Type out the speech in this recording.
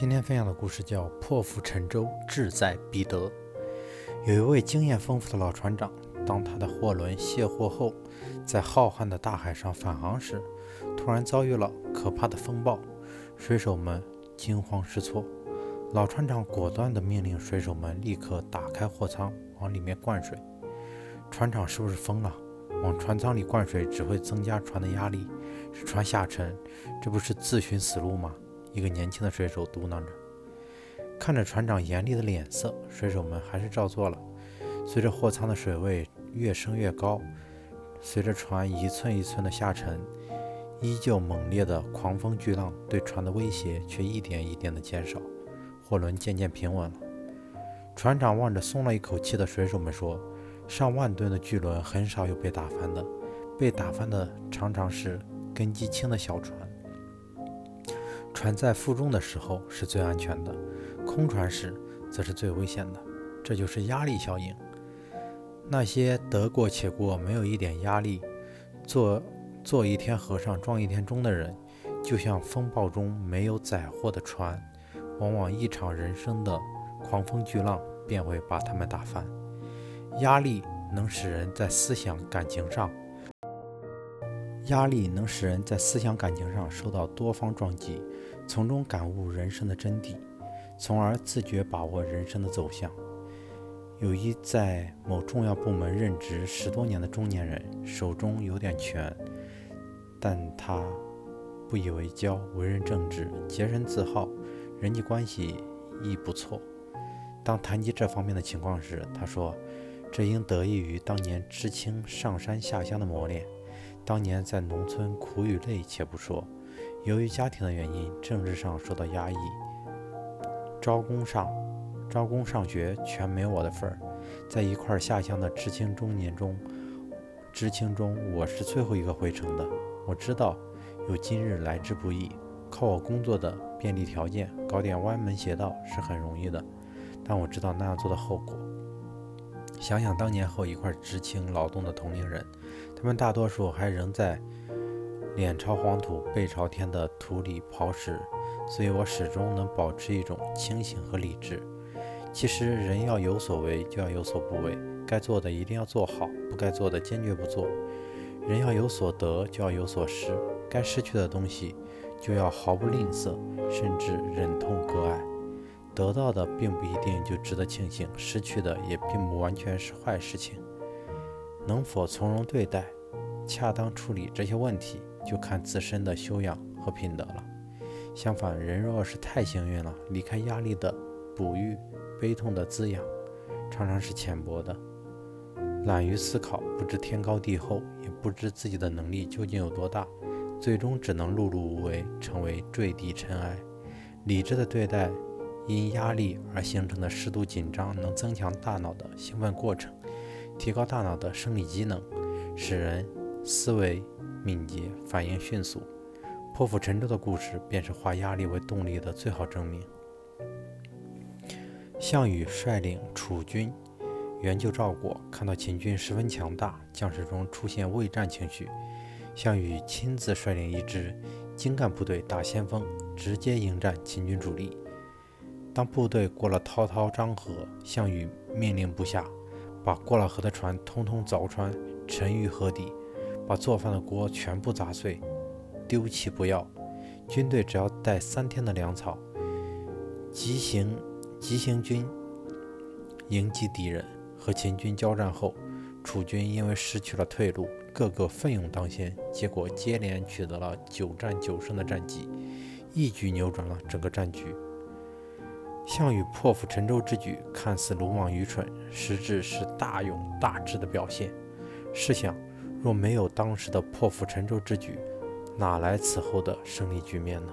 今天分享的故事叫《破釜沉舟，志在必得》。有一位经验丰富的老船长，当他的货轮卸货后，在浩瀚的大海上返航时，突然遭遇了可怕的风暴，水手们惊慌失措。老船长果断地命令水手们立刻打开货舱，往里面灌水。船长是不是疯了？往船舱里灌水只会增加船的压力，使船下沉，这不是自寻死路吗？一个年轻的水手嘟囔着，看着船长严厉的脸色，水手们还是照做了。随着货舱的水位越升越高，随着船一寸一寸的下沉，依旧猛烈的狂风巨浪对船的威胁却一点一点的减少，货轮渐渐平稳了。船长望着松了一口气的水手们说：“上万吨的巨轮很少有被打翻的，被打翻的常常是根基轻的小船。”船在负重的时候是最安全的，空船时则是最危险的，这就是压力效应。那些得过且过、没有一点压力、做做一天和尚撞一天钟的人，就像风暴中没有载货的船，往往一场人生的狂风巨浪便会把他们打翻。压力能使人在思想感情上，压力能使人在思想感情上受到多方撞击。从中感悟人生的真谛，从而自觉把握人生的走向。有一在某重要部门任职十多年的中年人，手中有点权，但他不以为骄，为人正直，洁身自好，人际关系亦不错。当谈及这方面的情况时，他说：“这应得益于当年知青上山下乡的磨练，当年在农村苦与累且不说。”由于家庭的原因，政治上受到压抑，招工上招工上学全没我的份儿。在一块下乡的知青中年中，知青中我是最后一个回城的。我知道有今日来之不易，靠我工作的便利条件搞点歪门邪道是很容易的，但我知道那样做的后果。想想当年和我一块知青劳动的同龄人，他们大多数还仍在。脸朝黄土背朝天的土里刨食，所以我始终能保持一种清醒和理智。其实人要有所为，就要有所不为，该做的一定要做好，不该做的坚决不做。人要有所得，就要有所失，该失去的东西就要毫不吝啬，甚至忍痛割爱。得到的并不一定就值得庆幸，失去的也并不完全是坏事情。能否从容对待，恰当处理这些问题？就看自身的修养和品德了。相反，人若是太幸运了，离开压力的哺育、悲痛的滋养，常常是浅薄的。懒于思考，不知天高地厚，也不知自己的能力究竟有多大，最终只能碌碌无为，成为坠地尘埃。理智的对待因压力而形成的适度紧张，能增强大脑的兴奋过程，提高大脑的生理机能，使人思维。敏捷，反应迅速，破釜沉舟的故事便是化压力为动力的最好证明。项羽率领楚军援救赵国，看到秦军十分强大，将士中出现畏战情绪。项羽亲自率领一支精干部队打先锋，直接迎战秦军主力。当部队过了滔滔漳河，项羽命令部下把过了河的船通通凿穿，沉于河底。把做饭的锅全部砸碎，丢弃不要。军队只要带三天的粮草，急行急行军迎击敌人。和秦军交战后，楚军因为失去了退路，个个奋勇当先，结果接连取得了九战九胜的战绩，一举扭转了整个战局。项羽破釜沉舟之举看似鲁莽愚蠢，实质是大勇大智的表现。试想。若没有当时的破釜沉舟之举，哪来此后的胜利局面呢？